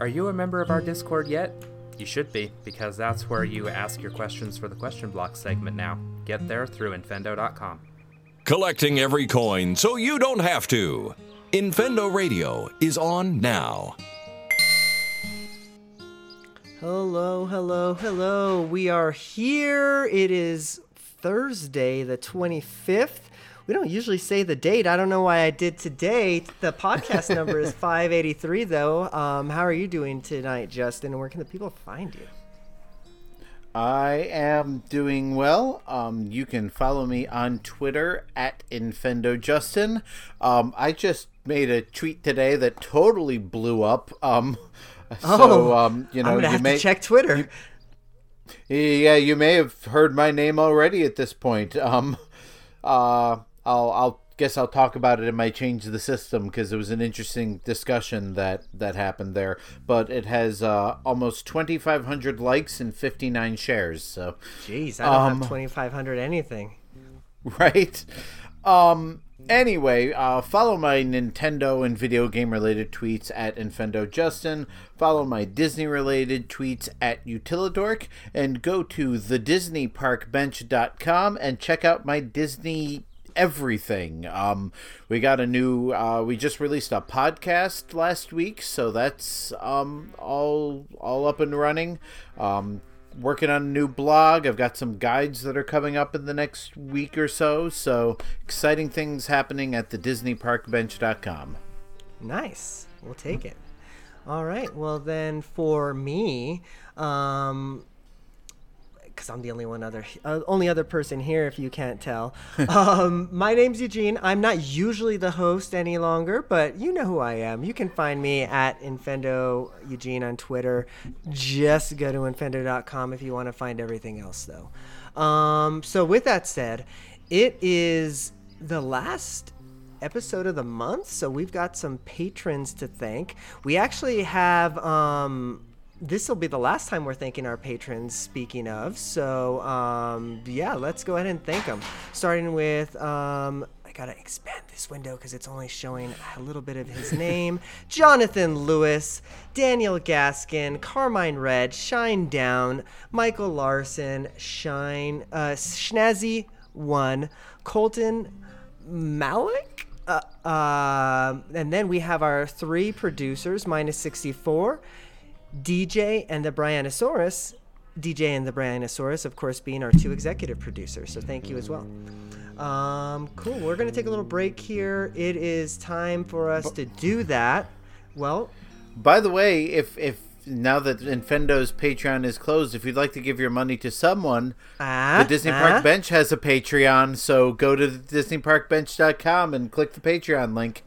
Are you a member of our Discord yet? You should be, because that's where you ask your questions for the question block segment now. Get there through infendo.com. Collecting every coin so you don't have to. Infendo Radio is on now. Hello, hello, hello. We are here. It is Thursday, the 25th. We don't usually say the date. I don't know why I did today. The podcast number is 583, though. Um, how are you doing tonight, Justin? And where can the people find you? I am doing well. Um, you can follow me on Twitter at InfendoJustin. Um, I just made a tweet today that totally blew up. Um, so, Oh, um, you know, you have may, to check Twitter. Yeah, you may have heard my name already at this point. Um, uh, I'll, I'll guess I'll talk about it in my change the system because it was an interesting discussion that that happened there. But it has uh, almost 2,500 likes and 59 shares. So, Jeez, I don't Um, have 2,500 anything. right. Um. Anyway, uh, follow my Nintendo and video game related tweets at Infendo Justin. Follow my Disney related tweets at Utilidork, and go to thedisneyparkbench.com and check out my Disney everything. Um, we got a new. Uh, we just released a podcast last week, so that's um all all up and running. Um, working on a new blog. I've got some guides that are coming up in the next week or so. So exciting things happening at the DisneyParkBench.com. Nice. We'll take it. All right. Well, then for me, um, because I'm the only one other, uh, only other person here, if you can't tell. um, my name's Eugene. I'm not usually the host any longer, but you know who I am. You can find me at Infendo Eugene on Twitter. Just go to infendo.com if you want to find everything else, though. Um, so with that said, it is the last episode of the month, so we've got some patrons to thank. We actually have um this will be the last time we're thanking our patrons speaking of. So um yeah, let's go ahead and thank them. Starting with um I gotta expand this window because it's only showing a little bit of his name. Jonathan Lewis, Daniel Gaskin, Carmine Red, Shine Down, Michael Larson, Shine, uh, Schnazzy One, Colton Malik. Uh, uh, and then we have our three producers, minus 64, DJ and the Brianosaurus. DJ and the Brianosaurus, of course, being our two executive producers. So thank you as well. Um, cool. We're going to take a little break here. It is time for us to do that. Well, By the way, if if now that Infendo's Patreon is closed, if you'd like to give your money to someone, ah, the Disney ah. Park Bench has a Patreon. So go to DisneyParkBench.com and click the Patreon link.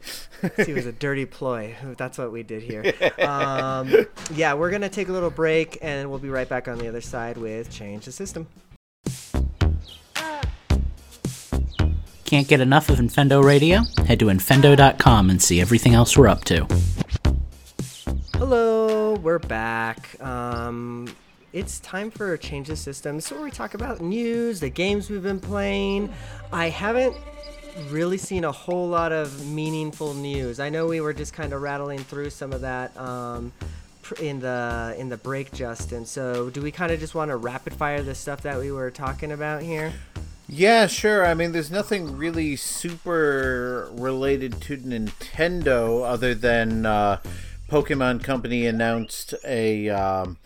See, it was a dirty ploy. That's what we did here. Um, yeah, we're going to take a little break and we'll be right back on the other side with Change the System. Can't get enough of Infendo Radio? Head to infendo.com and see everything else we're up to. We're back. Um, it's time for a Change of System. Where we talk about news, the games we've been playing. I haven't really seen a whole lot of meaningful news. I know we were just kind of rattling through some of that um, in the in the break, Justin. So, do we kind of just want to rapid fire the stuff that we were talking about here? Yeah, sure. I mean, there's nothing really super related to Nintendo other than uh, Pokemon Company announced a. Um,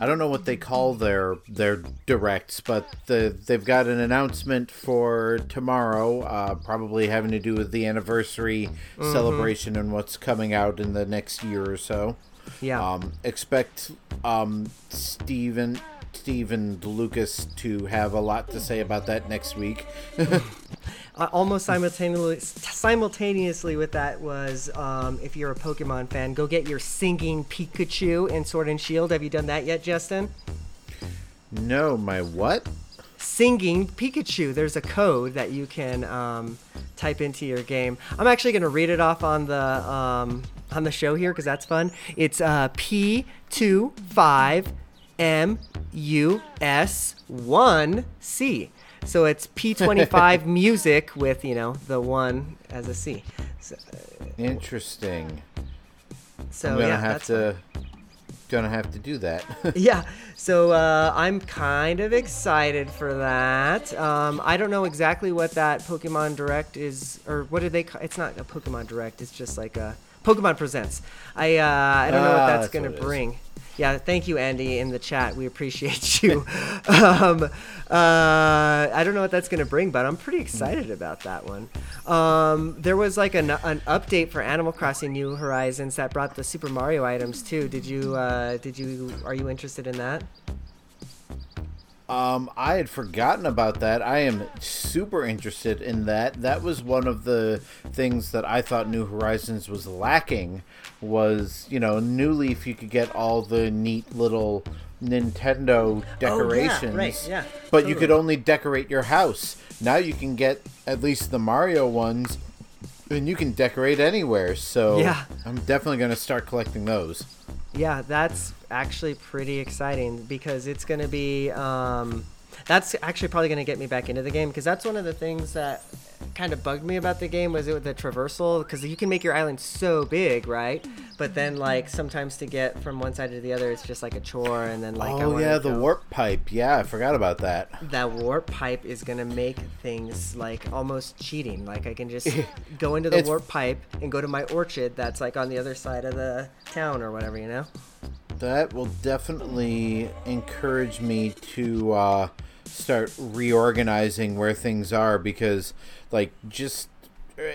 I don't know what they call their their directs, but the, they've got an announcement for tomorrow, uh, probably having to do with the anniversary celebration and what's coming out in the next year or so. Yeah. Um, expect um, Steven Steven Lucas to have a lot to say about that next week. uh, almost simultaneously simultaneously with that was um, if you're a Pokemon fan, go get your singing Pikachu in Sword and Shield. Have you done that yet, Justin? no, my what? Singing Pikachu. There's a code that you can um, type into your game. I'm actually going to read it off on the um, on the show here because that's fun. It's uh, P25MUS1C. So it's P25 music with, you know, the one as a C. So, Interesting. so I'm gonna yeah, have that's fun. to gonna have to do that. yeah, so uh, I'm kind of excited for that. Um, I don't know exactly what that Pokemon Direct is, or what do they? Ca- it's not a Pokemon Direct. It's just like a Pokemon Presents. I uh, I don't know what Ah, that's that's gonna what it is. Yeah, thank you, Andy, in the chat. We appreciate you. um, uh, I don't know what that's gonna bring, but I'm pretty excited about that one. Um, there was like an, an update for Animal Crossing New Horizons that brought the Super Mario items too. Did you? Uh, did you? Are you interested in that? Um, I had forgotten about that. I am super interested in that. That was one of the things that I thought New Horizons was lacking. Was you know, New Leaf you could get all the neat little Nintendo decorations, right, yeah, but you could only decorate your house. Now you can get at least the Mario ones, and you can decorate anywhere. So Yeah. I'm definitely gonna start collecting those. Yeah, that's actually pretty exciting because it's going to be. Um, that's actually probably going to get me back into the game because that's one of the things that kind of bugged me about the game was it with the traversal because you can make your island so big, right? But then like sometimes to get from one side to the other, it's just like a chore, and then like oh yeah, the go- warp pipe. Yeah, I forgot about that. that warp pipe is gonna make things like almost cheating. Like I can just go into the It's- warp pipe and go to my orchard that's like on the other side of the town or whatever, you know? That will definitely encourage me to uh, start reorganizing where things are because, like, just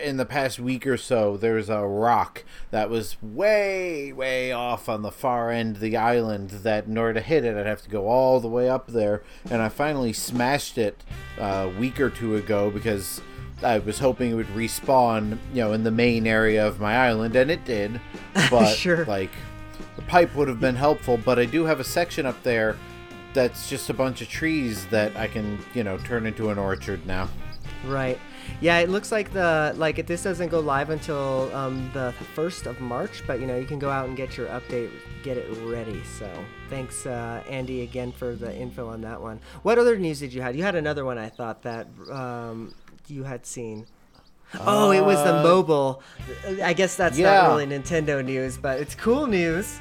in the past week or so, there's a rock that was way, way off on the far end of the island. That in order to hit it, I'd have to go all the way up there, and I finally smashed it uh, a week or two ago because. I was hoping it would respawn, you know, in the main area of my island, and it did. But Sure. like, the pipe would have been helpful, but I do have a section up there that's just a bunch of trees that I can, you know, turn into an orchard now. Right. Yeah, it looks like the like it, this doesn't go live until um, the first of March, but you know you can go out and get your update, get it ready. So thanks, uh, Andy, again for the info on that one. What other news did you have? You had another one I thought that um, you had seen. Oh, it was the mobile. I guess that's Uh, yeah. not really Nintendo news, but it's cool news.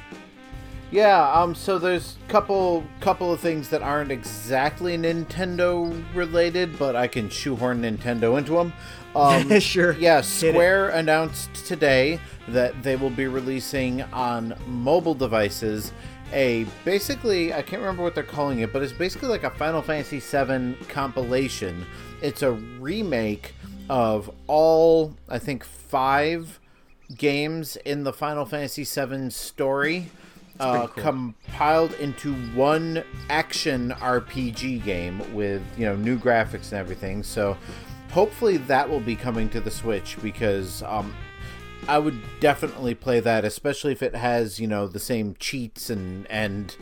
Yeah, um, so there's couple couple of things that aren't exactly Nintendo related, but I can shoehorn Nintendo into them. Um, Sure. Yeah, Square announced today that they will be releasing on mobile devices a basically I can't remember what they're calling it, but it's basically like a Final Fantasy VII compilation. It's a remake of all I think five games in the Final Fantasy VII story. Uh, compiled into one action RPG game with you know new graphics and everything. So hopefully that will be coming to the Switch because um, I would definitely play that, especially if it has you know the same cheats and and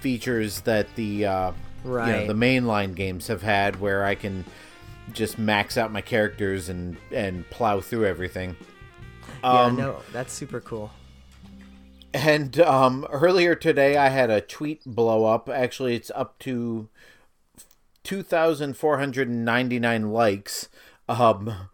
features that the uh, you know, the mainline games have had, where I can just max out my characters and and plow through everything. yeah, Um, no, that's super cool. And um, earlier today, I had a tweet blow up. Actually, it's up to 2,499 likes. Um,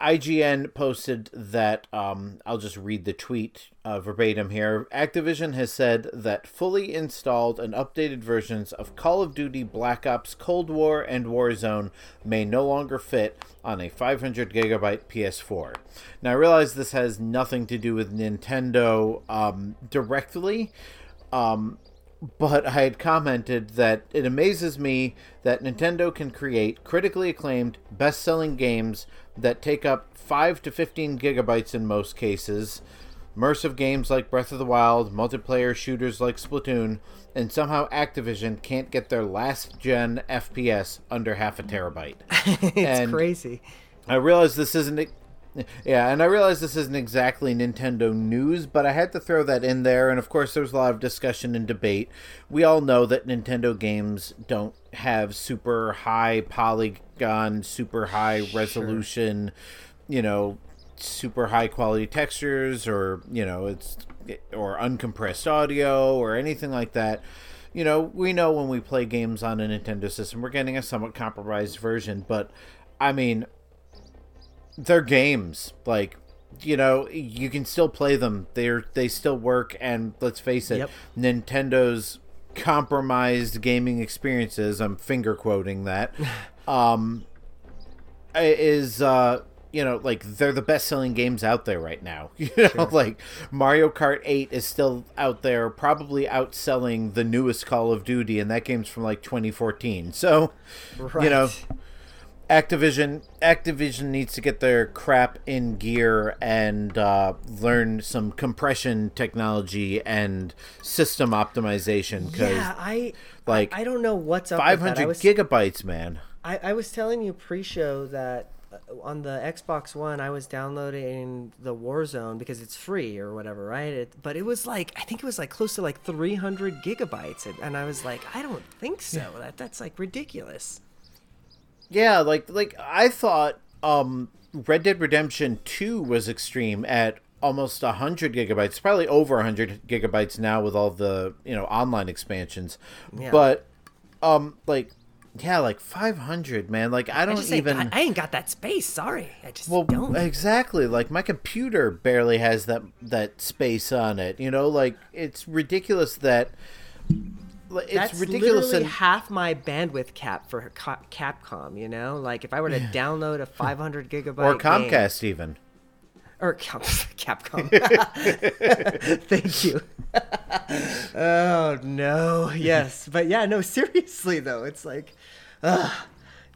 IGN posted that, um, I'll just read the tweet uh, verbatim here. Activision has said that fully installed and updated versions of Call of Duty Black Ops Cold War and Warzone may no longer fit on a 500 gigabyte PS4. Now, I realize this has nothing to do with Nintendo um, directly. Um, but I had commented that it amazes me that Nintendo can create critically acclaimed, best selling games that take up 5 to 15 gigabytes in most cases, immersive games like Breath of the Wild, multiplayer shooters like Splatoon, and somehow Activision can't get their last gen FPS under half a terabyte. it's and- crazy. I realize this isn't. Yeah, and I realize this isn't exactly Nintendo news, but I had to throw that in there. And of course, there's a lot of discussion and debate. We all know that Nintendo games don't have super high polygon, super high resolution, you know, super high quality textures, or you know, it's or uncompressed audio or anything like that. You know, we know when we play games on a Nintendo system, we're getting a somewhat compromised version, but I mean, they're games. Like you know, you can still play them. They're they still work, and let's face it, Yep. Nintendo's compromised gaming experiences. I'm finger quoting that. um, is uh you know like they're the best selling games out there right now you know like mario kart 8 is still out there probably outselling the newest call of duty and that game's from like 2014 so you know Right. Activision activision needs to get their crap in gear and uh, learn some compression technology and system optimization because Yeah, I like, I don't know what's up. with that. 500 was, gigabytes man I, I was telling you pre-show that uh, on the Xbox One I was downloading the Warzone because it's free or whatever, right? It, but it was like I think it was like close to like 300 gigabytes, and, and I was like, I don't think so. That that's like ridiculous. Yeah, like like I thought um Red Dead Redemption 2 was extreme at almost 100 gigabytes, probably over 100 gigabytes now with all the, you know, online expansions. Yeah. But um like yeah, like 500, man. Like I I don't ain't even got- I ain't got that space. Sorry, I just well, don't. exactly. Like my computer barely has that that space on it. You know, like it's ridiculous that it's That's ridiculous literally and half my bandwidth cap for Capcom. You know, like if I were to download a 500 gigabyte or game- Comcast even. or Cap- Capcom. Thank you. oh no, yes, but yeah, no, seriously though, it's like, uh,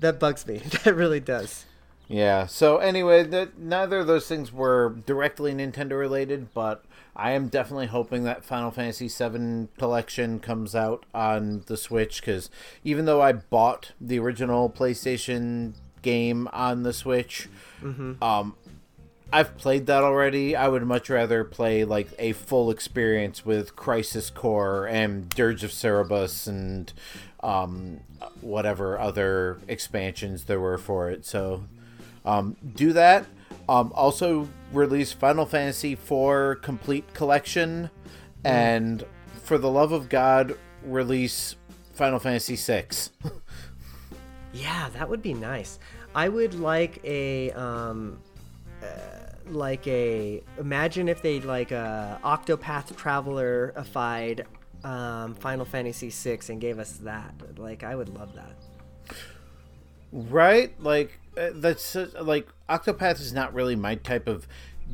that bugs me. That really does. Yeah. So anyway, that neither of those things were directly Nintendo related, but I am definitely hoping that Final Fantasy VII collection comes out on the Switch because even though I bought the original PlayStation game on the Switch, um, I've played that already. I would much rather play like a full experience with Crisis Core and Dirge of Cerberus and um, whatever other expansions there were for it. So um, do that. Um, also release Final Fantasy IV Complete Collection, and for the love of God, release Final Fantasy VI. Yeah, that would be nice. I would like a um, uh, like a imagine if they like a Octopath Traveler ified um, Final Fantasy VI and gave us that. Like, I would love that. right? Like that's uh, like Octopath is not really my type of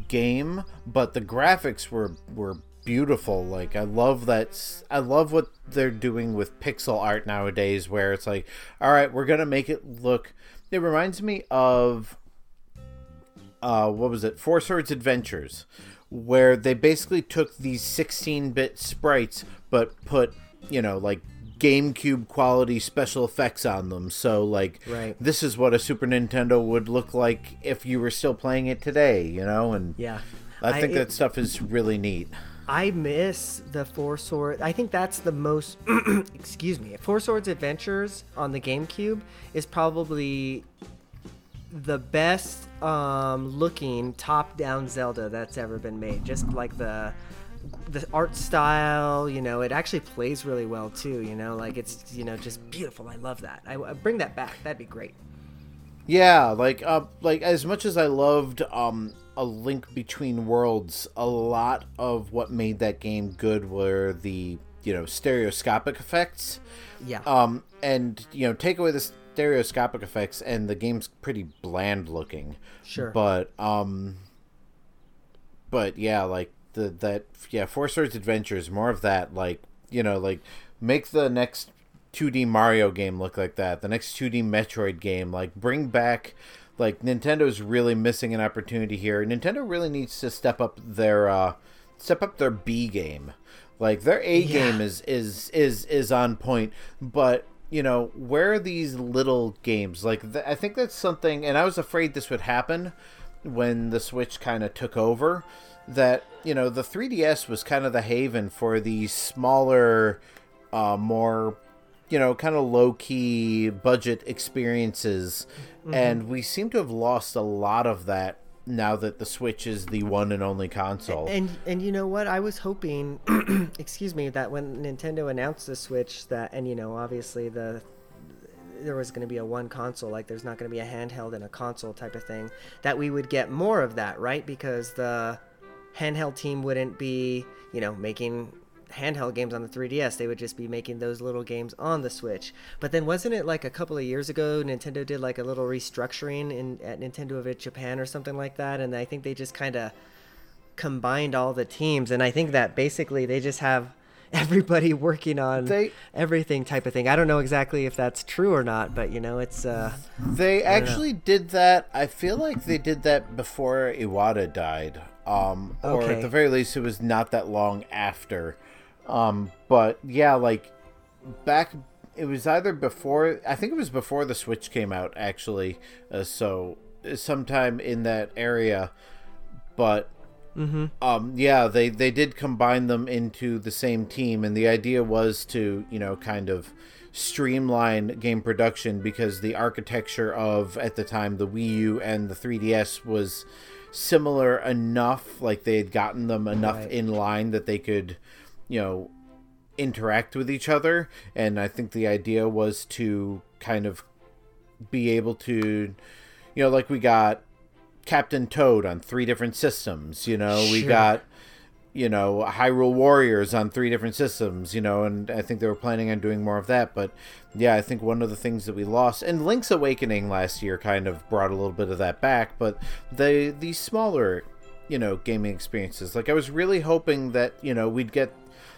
game, but the graphics were were beautiful. Like I love that. I love what they're doing with pixel art nowadays, where it's like, all right, we're gonna make it look. It reminds me of uh, what was it? Four Swords Adventures, where they basically took these 16-bit sprites but put, you know, like GameCube quality special effects on them. So like, Right. this is what a Super Nintendo would look like if you were still playing it today, you know? And Yeah. I think I- that stuff is really neat. I miss the Four Swords. I think that's the most. excuse me. Four Swords Adventures on the GameCube is probably the best um, looking top-down Zelda that's ever been made. Just like the the art style, you know, it actually plays really well too. You know, like it's you know just beautiful. I love that. I, I bring that back. That'd be great. Yeah, like uh, like as much as I loved um a link between worlds, a lot of what made that game good were the you know stereoscopic effects. Yeah. Um, and you know, take away the stereoscopic effects, and the game's pretty bland looking. Sure. But um, but yeah, like the that yeah, Four Swords Adventures, more of that. Like you know, like make the next 2D Mario game look like that. The next 2D Metroid game, like bring back. Like Nintendo's really missing an opportunity here. Nintendo really needs to step up their uh, step up their B game. Like their A game is is is is on point, but you know where are these little games? Like th- I think that's something, and I was afraid this would happen when the Switch kind of took over. That you know the 3DS was kind of the haven for these smaller, uh, more you know, kind of low key budget experiences. And we seem to have lost a lot of that now that the Switch is the one and only console. And and you know what? I was hoping, excuse me, that when Nintendo announced the Switch, that and you know obviously the there was going to be a one console, like there's not going to be a handheld and a console type of thing, that we would get more of that, right? Because the handheld team wouldn't be, you know, making handheld games on the 3DS. They would just be making those little games on the Switch. But then wasn't it like a couple of years ago Nintendo did like a little restructuring in at Nintendo of Japan or something like that and I think they just kind of combined all the teams and I think that basically they just have everybody working on They- everything type of thing. I don't know exactly if that's true or not, but you know, it's uh They actually did that. I feel like they did that before Iwata died. Um, or Okay. at the very least, it was not that long after. Um, but yeah, like back, it was either before. I think it was before the Switch came out, actually. Uh, so sometime in that area. But um, yeah, they they did combine them into the same team, and the idea was to you know kind of streamline game production because the architecture of at the time the Wii U and the 3DS was similar enough, like they had gotten them enough Right. in line that they could, you know, interact with each other, and I think the idea was to kind of be able to, you know, like we got Captain Toad on three different systems. You know, we got you know Hyrule Warriors on three different systems. You know, and I think they were planning on doing more of that. But yeah, I think one of the things that we lost and Link's Awakening last year kind of brought a little bit of that back. But the the smaller you know gaming experiences, like I was really hoping that you know we'd get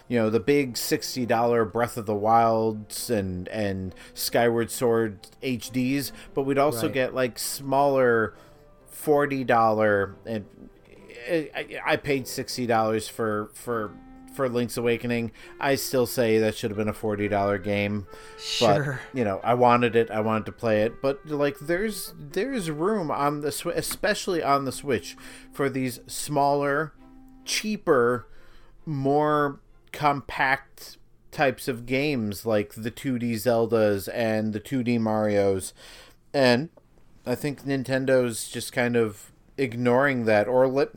you know the big sixty dollar Breath of the Wilds and and Skyward Sword HDs, but we'd also Right. get like smaller forty dollar and I, I paid sixty dollars for for for Link's Awakening. I still say that should have been a forty dollar game. Sure. But you know, I wanted it. I wanted to play it. But like, there's there's room on the especially on the Switch for these smaller, cheaper, more compact types of games like the 2D Zeldas and the 2D Marios. And I think Nintendo's just kind of ignoring that or let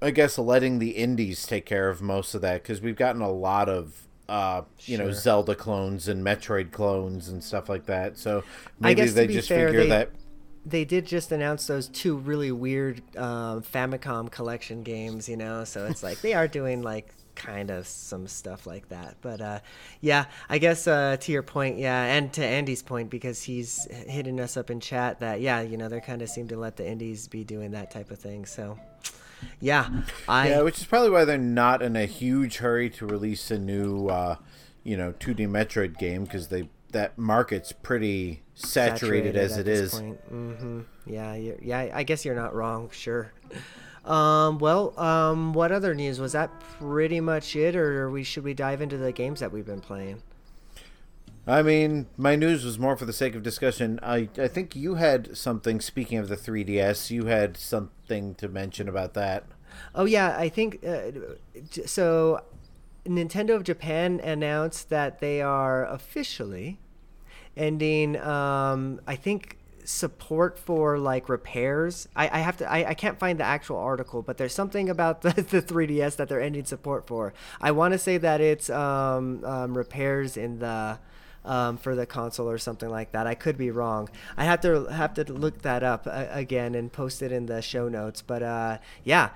I guess letting the indies take care of most of that because we've gotten a lot of uh, you know Zelda clones and Metroid clones and stuff like that. So maybe they just fair, figure they- that they did just announce those two really weird um, Famicom collection games, you know. So it's like they are doing like kind of some stuff like that. But uh, yeah, I guess uh, to your point, yeah, and to Andy's point because he's hitting us up in chat that yeah, you know, they kind of seem to let the indies be doing that type of thing. So yeah, I yeah, which is probably why they're not in a huge hurry to release a new uh, you know 2D Metroid game because they that market's pretty saturated, as it is. it this is. point. hmm Yeah, yeah. I guess you're not wrong. Sure. Um, well, um, what other news was that? Pretty much it, or we should we dive into the games that we've been playing? I mean, my news was more for the sake of discussion. I I think you had something. Speaking of the 3DS, you had something to mention about that. Oh yeah, I think uh, so. Nintendo of Japan announced that they are officially ending. Um, I think support for like repairs. I, I have to. I, I can't find the actual article, but there's something about the, the 3DS that they're ending support for. I want to say that it's um, um, repairs in the. Um, for the console or something like that. I could be wrong. I have to have to look that up uh, again and post it in the show notes. But uh, yeah,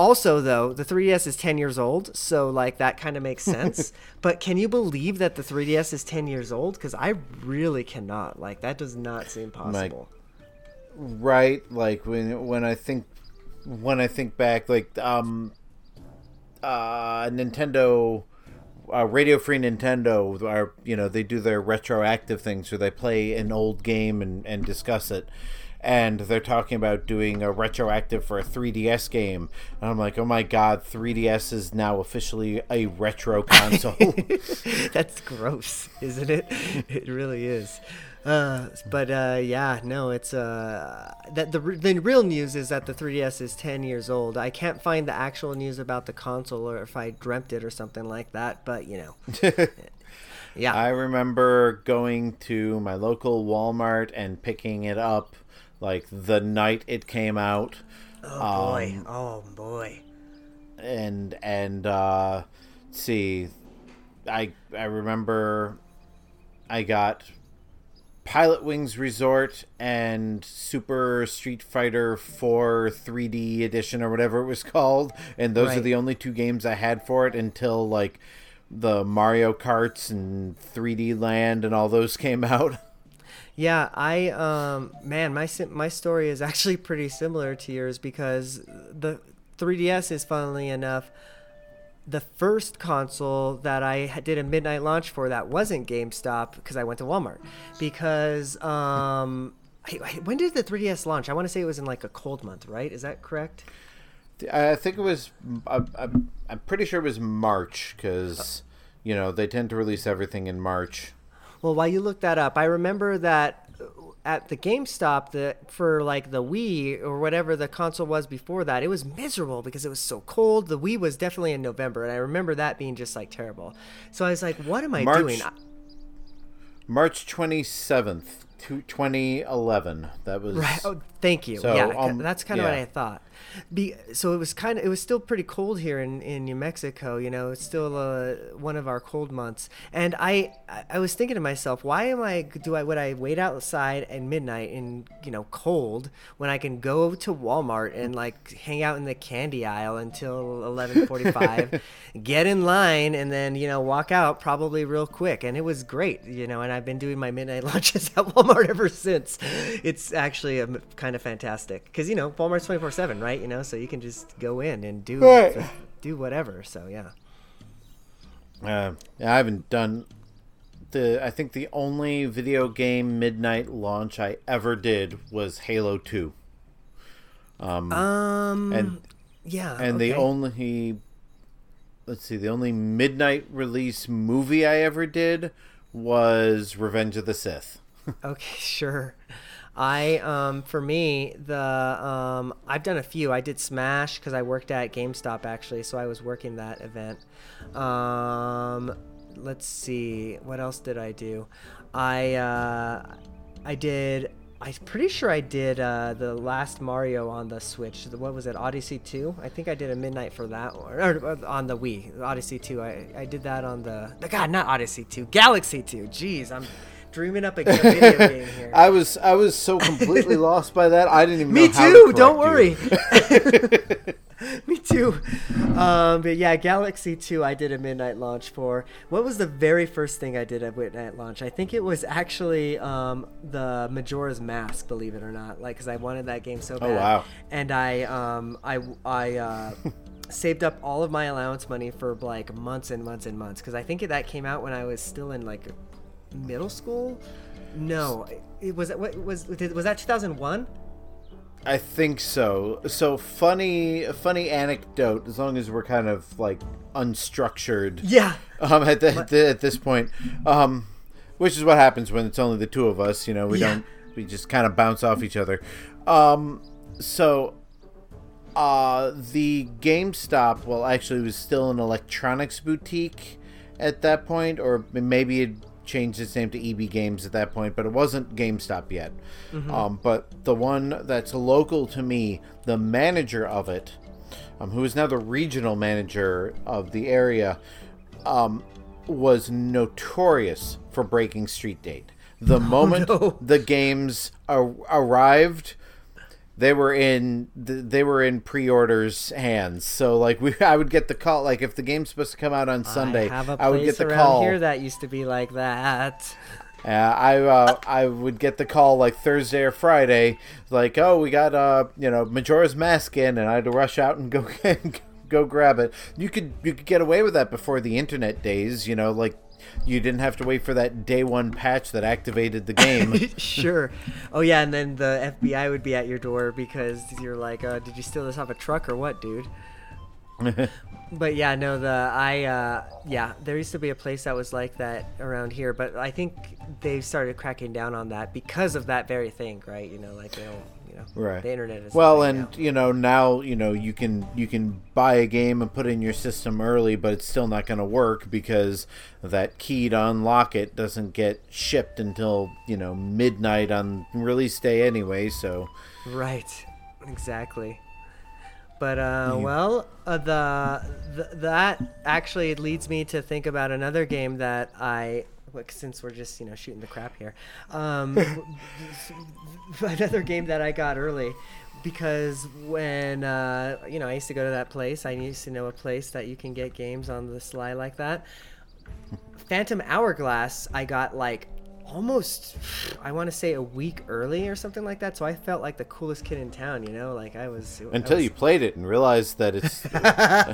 also though the 3ds is 10 years old so like that kind of makes sense. But can you believe that the 3ds is 10 years old? Because i really cannot. Like that does not seem possible. right like when when i think when i think back like um uh nintendo uh, radio free nintendo are you know they do their retroactive things where they play an old game and, and discuss it and they're talking about doing a retroactive for a 3ds game. And i'm like oh my god 3ds is now officially a retro console. That's gross isn't it? It really is. Uh, but uh, yeah, no, it's uh, that the the real news is that the 3DS is 10 years old. I can't find the actual news about the console or if I dreamt it or something like that. But you know, yeah, I remember going to my local Walmart and picking it up like the night it came out. oh boy, oh boy. And and uh see I I remember I got Pilotwings Resort and Super Street Fighter 4 3D edition or whatever it was called, and those are the only two games I had for it until like the Mario Karts and 3D Land and all those came out. Yeah, I um man, my my story is actually pretty similar to yours because the 3DS is funnily enough the first console that I did a midnight launch for that wasn't GameStop because I went to Walmart because um I, I, when did the 3DS launch? I want to say it was in like a cold month, right? Is that correct? I think it was. I, I, I'm pretty sure it was March because you know they tend to release everything in March. Well, while you look that up, I remember that uh, at the GameStop, the for like the Wii or whatever the console was before that, it was miserable because it was so cold. The Wii was definitely in November, and I remember that being just like terrible. So I was like, "What am I March- doing?" March 27th, to 2011. That was Right. Oh, thank you. So, yeah, um, that's kind of what. I thought. Be, so it was kind of it was still pretty cold here in, in New Mexico. You know, it's still uh, one of our cold months, and I I- was thinking to myself, why am I do I would I wait outside at midnight in you know cold when I can go to Walmart and like hang out in the candy aisle until eleven forty five, get in line, and then you know walk out probably real quick, and it was great. You know, and I've been doing my midnight lunches at Walmart ever since. It's actually um, kind of fantastic because you know Walmart's twenty four seven, right? You know, so you can just go in and do Right. do whatever. So yeah. Uh, I haven't done the. I think the only video game midnight launch I ever did was Halo Two, Um. and Yeah. and the only let's see, the only midnight release movie I ever did was Revenge of the Sith. Okay, sure. I um for me the um I've done a few. I did Smash because I worked at GameStop actually, so I was working that event. Um, let's see, what else did I do? I uh, I did. I'm pretty sure I did uh, the last Mario on the Switch. What was it, Odyssey 2? I think I did a midnight for that one. Or on the Wii, Odyssey 2. I, I did that on the. God, not Odyssey 2, Galaxy 2. Jeez, I'm dreaming up a video game here. I was I was so completely lost by that. I didn't even Me know how to too. Don't worry. Me too. Um, but yeah, Galaxy 2 I did a midnight launch for. What was the very first thing I did at midnight launch? I think it was actually um, the Majora's Mask, believe it or not. Like, because I wanted that game so bad. Oh, wow. And I, um, I, I uh, saved up all of my allowance money for like months and months and months. Because I think that came out when I was still in like middle school. No, it was. What was? Was that 2001? I think so. So funny, funny anecdote. As long as we're kind of like unstructured, Yeah. um, at, the, the- at this point, um, which is what happens when it's only the two of us. You know, we Yeah. don't, we just kind of bounce off each other. Um, so, uh, the GameStop, well, actually, it was still an electronics boutique at that point, or maybe it changed its name to EB Games at that point, but it wasn't GameStop yet. Um, but the one that's local to me, the manager of it, um, who is now the regional manager of the area, um, was notorious for breaking street date. The moment no. the games ar- arrived, they were in they were in pre-orders hands. So like we, I would get the call like if the game's supposed to come out on Sunday, I have a place I would get the around call. here that used to be like that. Uh, I uh, I would get the call like Thursday or Friday, like oh we got uh you know Majora's Mask in, and I had to rush out and go go grab it. You could you could get away with that before the internet days, you know, like you didn't have to wait for that day one patch that activated the game. sure. Oh yeah, and then the FBI would be at your door because you're like, uh, "Did you steal this off a truck or what, dude?" but yeah, no, the I uh, yeah, there used to be a place that was like that around here, but I think they've started cracking down on that because of that very thing, right? You know, like they don't, you know, right the internet is well and now. you know now you know you can you can buy a game and put it in your system early but it's still not going to work because that key to unlock it doesn't get shipped until you know midnight on release day anyway so Right. Exactly. But uh, well, uh, the, the that actually leads me to think about another game that I what- since we're just you know shooting the crap here, um, another game that I got early because when uh, you know I used to go to that place, I used to know a place that you can get games on the sly like that. Phantom Hourglass, I got like almost, I want to say a week early or something like that. So I felt like the coolest kid in town, you know, like I was. I Until was- you played it and realized that it's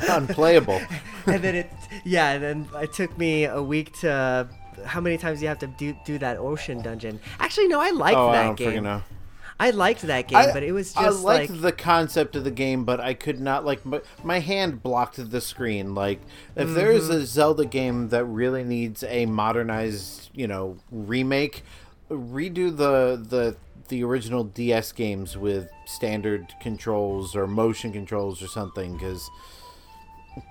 unplayable. and then it, yeah, and then it took me a week to. How many times do you have to do do that ocean dungeon? Actually, no, I liked oh, I that don't game. freaking know. I liked that game, I- but it was just I liked like the concept of the game, but I could not like my, my hand blocked the screen. Like if there is Mm-hmm. a Zelda game that really needs a modernized, you know, remake, redo the the the original DS games with standard controls or motion controls or something because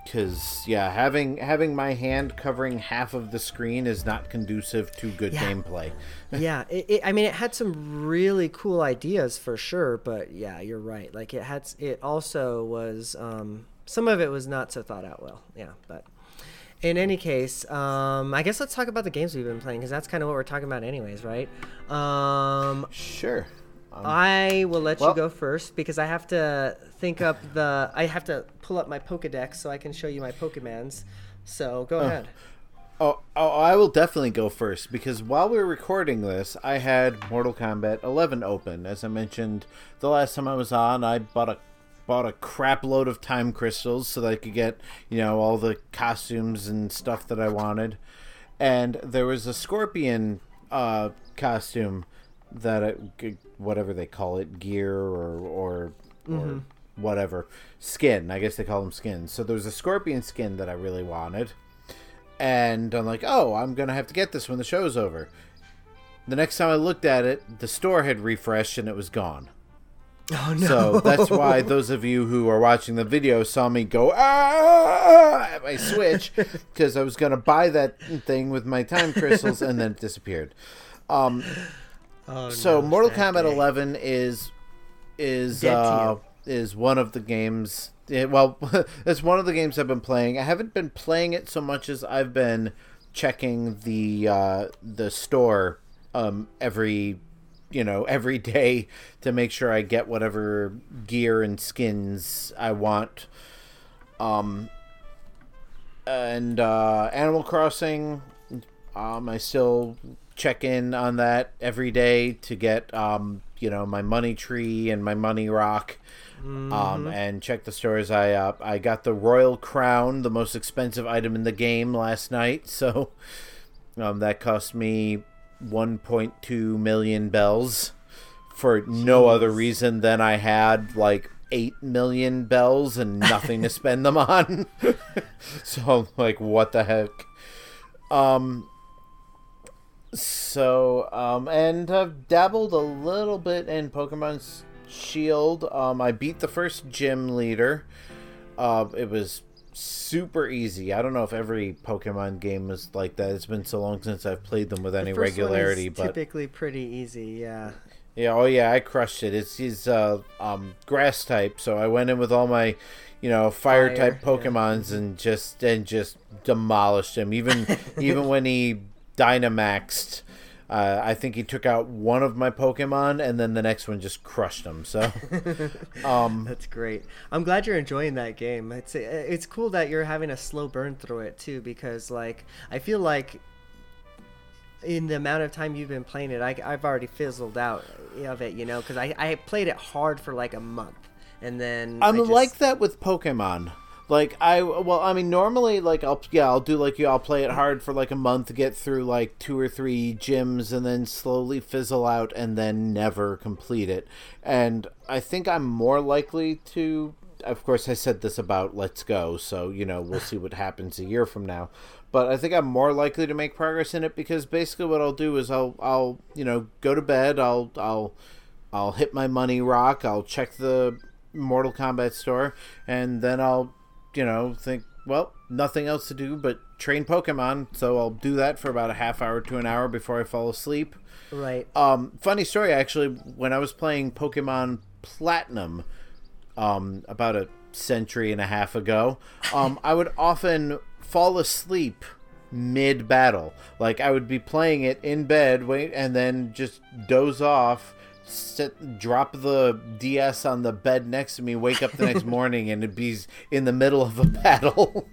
because yeah having having my hand covering half of the screen is not conducive to good Yeah. gameplay yeah, it, it, I mean, it had some really cool ideas for sure, but yeah, you're right. Like it had, it also was um, some of it was not so thought out well. Yeah, but in any case, um, I guess let's talk about the games we've been playing because that's kind of what we're talking about, anyways, right? Um, sure I will let well- you go first because I have to think up the. I have to pull up my Pokedex so I can show you my Pokemans. So go ahead. Oh, oh, I will definitely go first because while we were recording this, I had Mortal Kombat 11 open. As I mentioned the last time I was on, I bought a bought a crap load of time crystals so that I could get you know all the costumes and stuff that I wanted. And there was a scorpion uh, costume that whatever they call it, gear or or, or whatever skin. I guess they call them skins. So there was a scorpion skin that I really wanted and I'm like, oh, I'm gonna have to get this when the show's over. The next time I looked at it, the store had refreshed and it was gone. Oh no! So that's why those of you who are watching the video saw me go ah at my Switch because I was gonna buy that thing with my time crystals and then it disappeared. Um, Oh, so no, Mortal Kombat day. 11 is is uh, is one of the games. yeah, well, it's one of the games I've been playing. I haven't been playing it so much as I've been checking the uh, the store um, every you know every day to make sure I get whatever gear and skins I want. Um, and uh, Animal Crossing, um, I still check in on that every day to get um, you know my money tree and my money rock. Um, and check the stores. I uh, I got the Royal Crown, the most expensive item in the game last night. So um, that cost me 1.2 million bells for no other reason than I had like 8 million bells and nothing to spend them on. so I'm like, what the heck? Um, so, um, and I've dabbled a little bit in Pokemon's Shield. Um, I beat the first gym leader. Uh, it was super easy. I don't know if every Pokemon game is like that. It's been so long since I've played them with any The first one is regularity, but typically pretty easy. Yeah. yeah, oh yeah, I crushed it. It's he's uh um grass type, so I went in with all my, you know, fire, Fire, type yeah. Pokemons and just and just demolished him. Even even when he Dynamaxed, uh, I think he took out one of my Pokemon and then the next one just crushed him. So um That's great. I'm glad you're enjoying that game. It's it's cool that you're having a slow burn through it too, because like I feel like in the amount of time you've been playing it, I, I've already fizzled out of it, you know, because I, I played it hard for like a month, and then I'm just- like that with Pokemon. Like I well, I mean, normally like I'll yeah I'll do like you I'll play it hard for like a month, get through like two or three gyms, and then slowly fizzle out, and then never complete it. And I think I'm more likely to. Of course, I said this about Let's Go, so you know we'll see what happens a year from now. But I think I'm more likely to make progress in it because basically what I'll do is I'll I'll you know go to bed, I'll I'll I'll hit my money rock. I'll check the Mortal Kombat store, and then I'll, you know, think, well, nothing else to do but train Pokemon. So I'll do that for about a half hour to an hour before I fall asleep. right. Um, funny story, actually, when I was playing Pokemon Platinum, um, about a century and a half ago, um, I would often fall asleep mid battle. Like I would be playing it in bed, wait, and then just doze off, sit, drop the DS on the bed next to me, wake up the next morning, and it'd be in the middle of a battle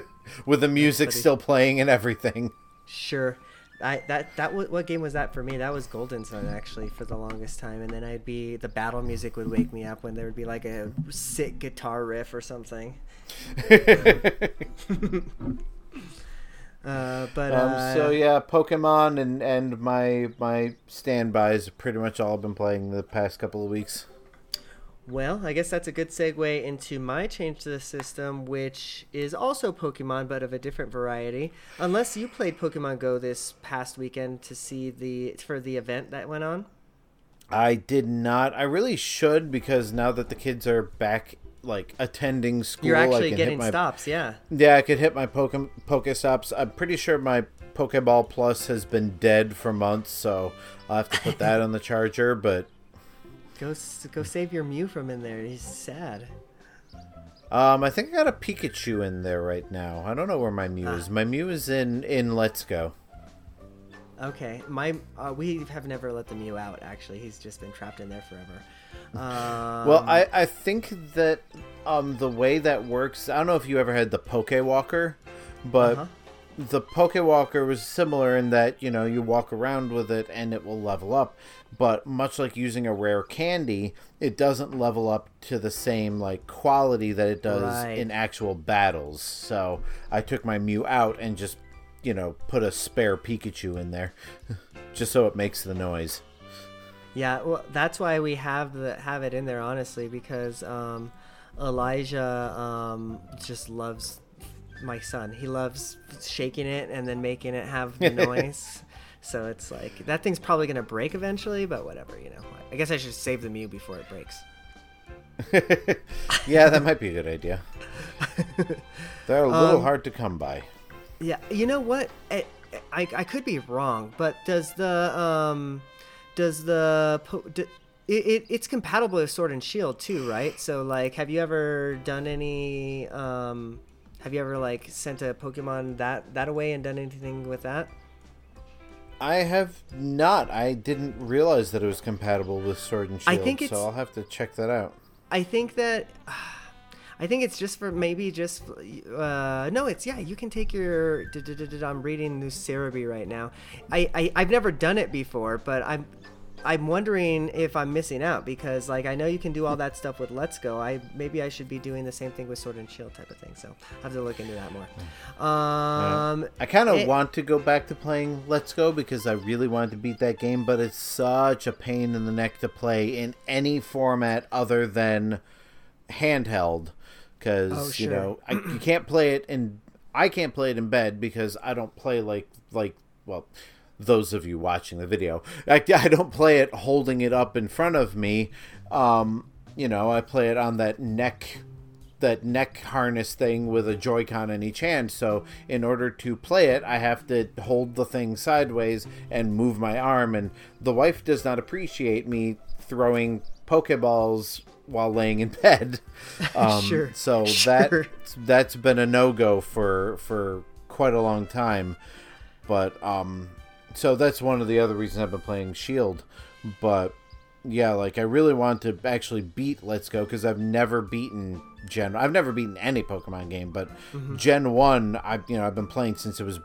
with the music still playing and everything. Sure. I that that what game was that for me? That was Golden Sun actually for the longest time, and then I'd be the battle music would wake me up when there would be like a sick guitar riff or something. uh, but Um, uh, so yeah, Pokemon and and my my standbys have pretty much all been playing the past couple of weeks. Well, I guess that's a good segue into my change to the system, which is also Pokemon, but of a different variety. Unless you played Pokemon Go this past weekend to see the for the event that went on. I did not. I really should because now that the kids are back, like attending school, You're I actually can getting my, stops, yeah. Yeah, I could hit my Poke Pokestops. I'm pretty sure my Pokeball Plus has been dead for months, so I'll have to put that on the charger. But Go go save your Mew from in there. He's sad. um, I think I got a Pikachu in there right now. I don't know where my Mew is. My Mew is in in Let's Go. Okay, my uh, we have never let the Mew out. Actually, he's just been trapped in there forever. Um, Well, I, I think that um the way that works, I don't know if you ever had the Poke Walker, but Uh-huh. the Poke Walker was similar in that you know you walk around with it and it will level up, but much like using a rare candy, it doesn't level up to the same like quality that it does Right. in actual battles. So I took my Mew out and just you know put a spare Pikachu in there, just so it makes the noise. Yeah, well, that's why we have the have it in there, honestly, because um, Elijah um, just loves my son. He loves shaking it and then making it have the noise. So it's like that thing's probably gonna break eventually, but whatever, you know. I guess I should save the Mew before it breaks. Yeah, that might be a good idea. They're a little Um, hard to come by. Yeah, you know what? I, I, I could be wrong, but does the um, does the po- it, it it's compatible with Sword and Shield too, right? So like, have you ever done any um, have you ever like sent a Pokemon that that away and done anything with that? I have not. I didn't realize that it was compatible with Sword and Shield. I think so I'll have to check that out. I think that. I think it's just for maybe just uh, no. It's yeah. You can take your. I'm reading this Serebii right now. I, I I've never done it before, but I'm I'm wondering if I'm missing out because like I know you can do all that stuff with Let's Go. I maybe I should be doing the same thing with Sword and Shield type of thing. So I have to look into that more. Um, I kind of want to go back to playing Let's Go because I really wanted to beat that game, but it's such a pain in the neck to play in any format other than handheld. Because Oh, you know I, you can't play it in. I can't play it in bed because I don't play like like well. Those of you watching the video, I, I don't play it holding it up in front of me. Um, you know, I play it on that neck that neck harness thing with a Joy-Con in each hand. So in order to play it, I have to hold the thing sideways and move my arm. And the wife does not appreciate me throwing Pokeballs while laying in bed. Um, Sure, So sure. that that's been a no go for for quite a long time. But um, so that's one of the other reasons I've been playing Shield. But yeah, like I really want to actually beat Let's Go because I've never beaten Gen. I've never beaten any Pokemon game, but Gen One, I you know I've been playing since it was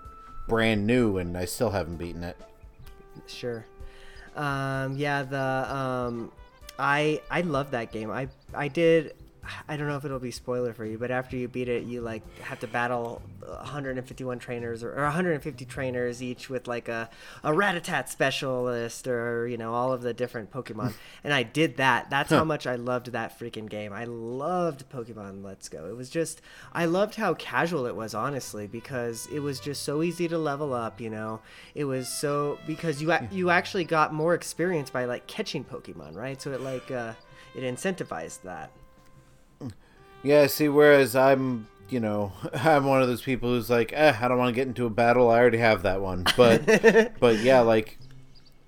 brand new, and I still haven't beaten it. Sure. Um, yeah, the um, I I love that game. I I did. I don't know if it'll be spoiler for you, but after you beat it, you like have to battle 151 trainers or, or 150 trainers each with like a a Rattata specialist or you know all of the different Pokemon. and I did that. That's how much I loved that freaking game. I loved Pokemon Let's Go. It was just I loved how casual it was, honestly, because it was just so easy to level up. You know, it was so because you you actually got more experience by like catching Pokemon, right? So it like uh, it incentivized that. Yeah, see, whereas I'm, you know, I'm one of those people who's like, eh, I don't want to get into a battle. I already have that one. But, but yeah, like,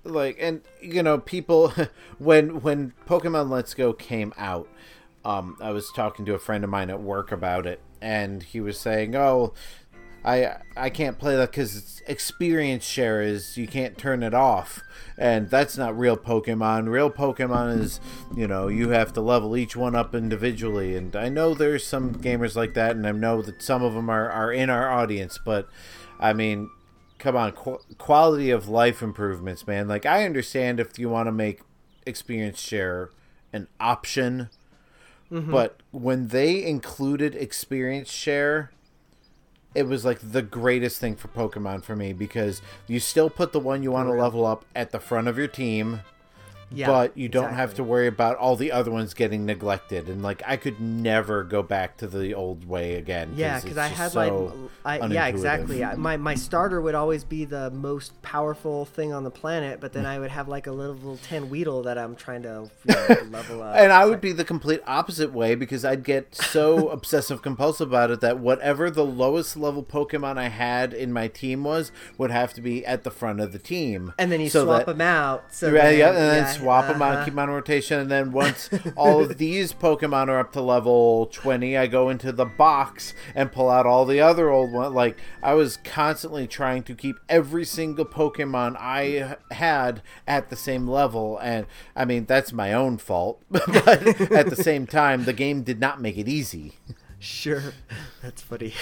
like, and you know, people, when when Pokemon Let's Go came out, um, I was talking to a friend of mine at work about it, and he was saying, oh. I I can't play that because experience share is you can't turn it off, and that's not real Pokemon. Real Pokemon is you know you have to level each one up individually, and I know there's some gamers like that, and I know that some of them are are in our audience, but I mean, come on, qu- quality of life improvements, man. Like I understand if you want to make experience share an option. Mm-hmm. But when they included experience share, it was like the greatest thing for Pokemon for me because you still put the one you want to oh, level up at the front of your team, Yeah, but you don't have to worry about all the other ones getting neglected. And like I could never go back to the old way again. Yeah, because I had like, I, yeah, exactly. I, my my starter would always be the most powerful thing on the planet, but then I would have like a little ten Weedle that I'm trying to you know, level up. And I would be the complete opposite way because I'd get so obsessive compulsive about it that whatever the lowest level Pokemon I had in my team was would have to be at the front of the team. and then you so swap that- them out. So yeah, yeah, and then yeah, swap them out, uh-huh. keep them on rotation, and then once all of these Pokemon are up to level twenty, I go into the box and pull out all the other old ones. Like I was constantly trying to keep every single Pokemon I had at the same level, and I mean that's my own fault, but at the same time, the game did not make it easy. Sure, that's funny.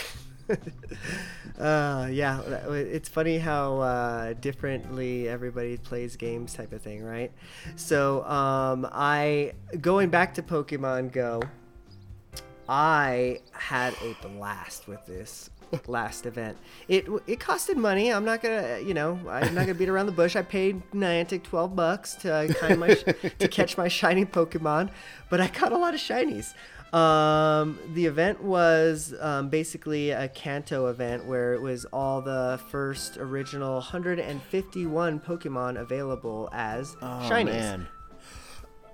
uh, yeah, it's funny how uh, differently everybody plays games, type of thing, right? So, um, I going back to Pokemon Go, I had a blast with this last event. It it costed money. I'm not gonna, you know, I'm not gonna beat around the bush. I paid Niantic 12 bucks to uh, kind my to catch my shiny Pokemon, but I caught a lot of shinies. Um, the event was um, basically a Kanto event where it was all the first original 151 Pokemon available as shinies. Oh, man.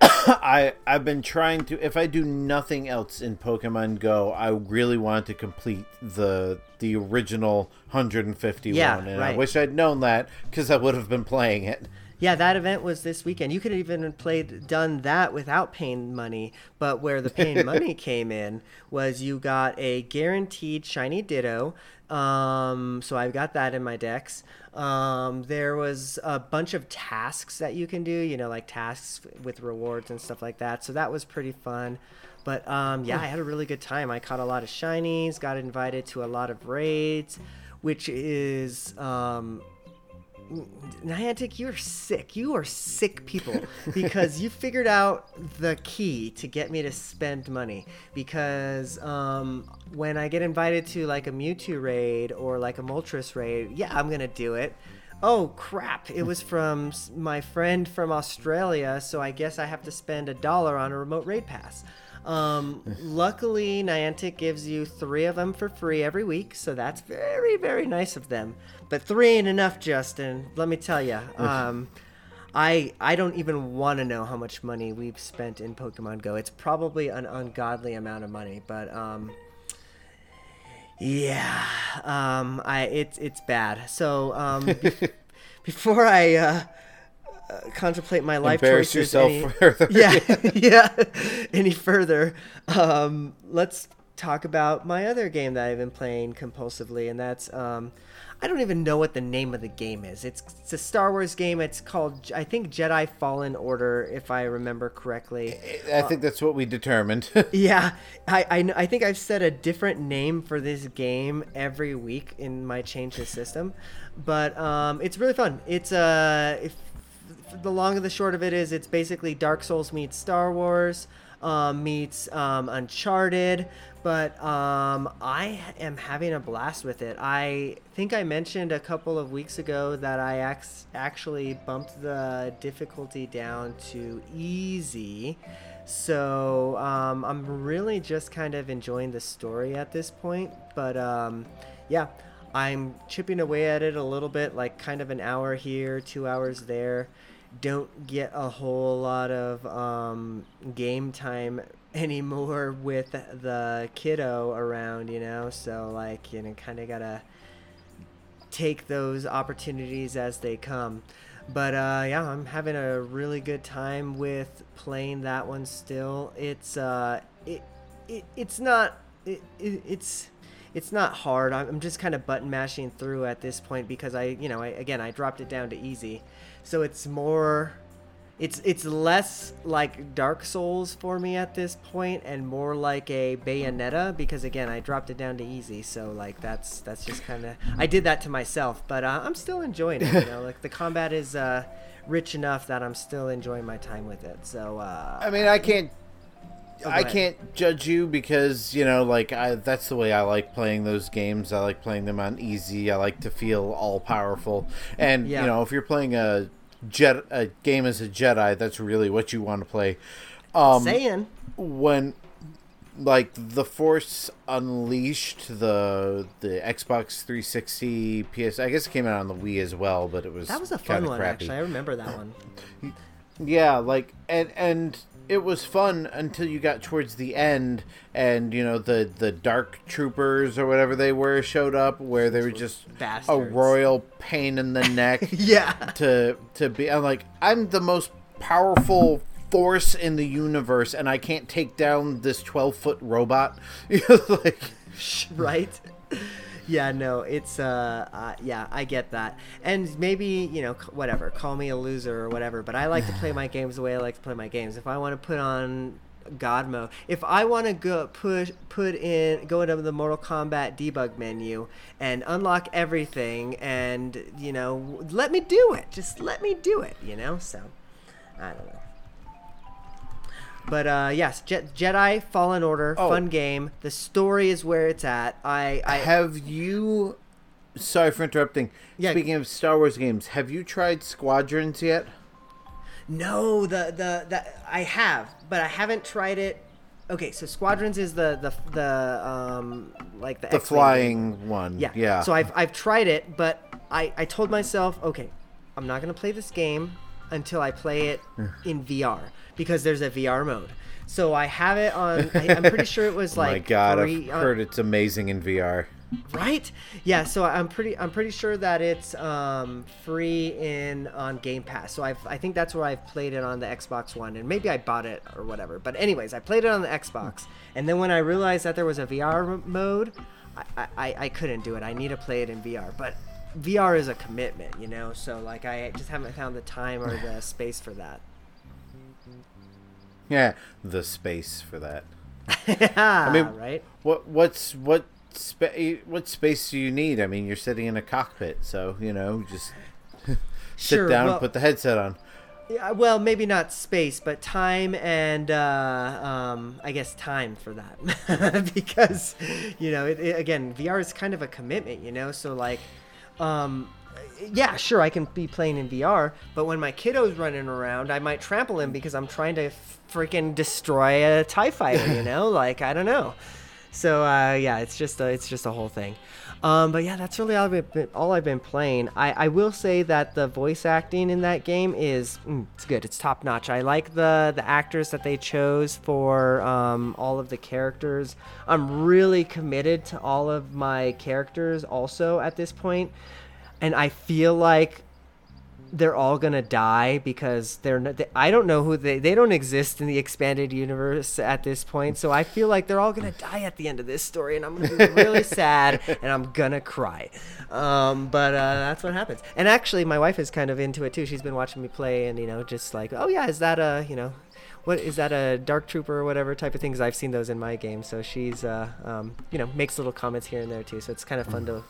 I I've been trying to if I do nothing else in Pokemon Go, I really want to complete the the original 151 Yeah, and I wish I'd known that cuz I would have been playing it. Yeah, that event was this weekend. You could have even played done that without paying money, but where the paying money came in was you got a guaranteed shiny Ditto. Um, so I've got that in my dex. Um, there was a bunch of tasks that you can do, you know, like tasks with rewards and stuff like that. So that was pretty fun. But um, yeah, I had a really good time. I caught a lot of shinies, got invited to a lot of raids, which is um, Niantic, you're sick. You are sick people because you figured out the key to get me to spend money. Because um, when I get invited to like a Mewtwo raid or like a Moltres raid, yeah, I'm gonna do it. Oh crap! It was from my friend from Australia, so I guess I have to spend a dollar on a remote raid pass. Um, luckily, Niantic gives you three of them for free every week, so that's very, very nice of them. But three ain't enough, Justin. Let me tell you. Um, I I don't even want to know how much money we've spent in Pokemon Go. It's probably an ungodly amount of money, but um, yeah, um, I it's it's bad. So um, be- before I uh, uh, contemplate my life Embarrass choices yourself any- further. yeah, yeah. Any further? Um, let's talk about my other game that I've been playing compulsively, and that's um, I don't even know what the name of the game is. It's, it's a Star Wars game. It's called I think Jedi Fallen Order, if I remember correctly. I think that's what we determined. Yeah, I, I, I think I've said a different name for this game every week in my change the system, but um, it's really fun. It's uh, if, the long and the short of it is, it's basically Dark Souls meets Star Wars, um, meets um, Uncharted, but um, I am having a blast with it. I think I mentioned a couple of weeks ago that I ax- actually bumped the difficulty down to easy. So um, I'm really just kind of enjoying the story at this point. But um, yeah, I'm chipping away at it a little bit, like kind of an hour here, two hours there. Don't get a whole lot of um, game time anymore with the kiddo around, you know. So like, you know, kind of gotta take those opportunities as they come. But uh, yeah, I'm having a really good time with playing that one still. It's uh, it, it it's not it, it, it's it's not hard. I'm just kind of button mashing through at this point because I, you know, I, again, I dropped it down to easy. So it's more it's it's less like Dark Souls for me at this point and more like a Bayonetta because again, I dropped it down to easy. So like that's that's just kind of I did that to myself, but uh, I'm still enjoying it, you know. like the combat is uh rich enough that I'm still enjoying my time with it. So uh I mean, I can't. go I can't judge you because you know, like I, that's the way I like playing those games. I like playing them on easy. I like to feel all powerful, and Yeah. you know, if you're playing a jet a game as a Jedi, that's really what you want to play. Um, saying when like the Force Unleashed, the the Xbox 360, PS, I guess it came out on the Wii as well, but it was that was a fun one crappy. actually. I remember that one. Yeah, like and and it was fun until you got towards the end and you know the the dark troopers or whatever they were showed up where they were just a royal pain in the neck Yeah. to to be I'm like I'm the most powerful force in the universe and I can't take down this 12 foot robot. Like right yeah no it's uh, uh yeah i get that. And maybe you know c- whatever call me a loser or whatever but i like to play my games the way i like to play my games. If i want to put on god mode if i want to go push put in go into the mortal kombat debug menu and unlock everything and you know let me do it. Just let me do it you know so i don't know but uh, yes, Je- Jedi Fallen Order, Oh. fun game. The story is where it's at. I, I have you sorry for interrupting Yeah. speaking of Star Wars games have you tried Squadrons yet no the the the I have, but I haven't tried it. Okay, so Squadrons is the the the um like the the X-Wing game. flying one Yeah. yeah So I've I've tried it, but I I told myself, okay, I'm not gonna play this game until I play it in VR because there's a VR mode. So I have it on. I, I'm pretty sure it was Oh like my god, free I've on- heard it's amazing in VR. right yeah so i'm pretty i'm pretty sure that it's um free in on game pass so i've i think that's where i've played it on the xbox one and maybe i bought it or whatever but anyways i played it on the xbox and then when i realized that there was a vr mode I, I i couldn't do it i need to play it in vr but vr is a commitment you know so like i just haven't found the time or the space for that Yeah, the space for that. yeah, I mean- right What what's what spa- what space do you need? I mean, you're sitting in a cockpit, so you know, just sit Sure, down, well- and put the headset on. Yeah, well, maybe not space, but time and uh, um, I guess time for that, because you know, it, it, again, VR is kind of a commitment, you know. So like, um, yeah, sure, I can be playing in VR, but when my kiddo's running around, I might trample him because I'm trying to freaking destroy a Tie Fighter, you know. like I don't know. So uh, yeah, it's just a, it's just a whole thing. Um, but yeah, that's really all I've been, all I've been playing. I, I will say that the voice acting in that game is mm, it's good. It's top notch. I like the the actors that they chose for um, all of the characters. I'm really committed to all of my characters also at this point, and I feel like they're all gonna die because they're not, they, I don't know who they they don't exist in the expanded universe at this point. So I feel like they're all gonna die at the end of this story, and I'm gonna be really sad and I'm gonna cry. Um, but uh, that's what happens. And actually, my wife is kind of into it too. She's been watching me play, and you know, just like, oh yeah, is that a you know. What is that a dark trooper or whatever type of things? I've seen those in my game, so she's uh, um, you know makes little comments here and there too. So it's kind of fun to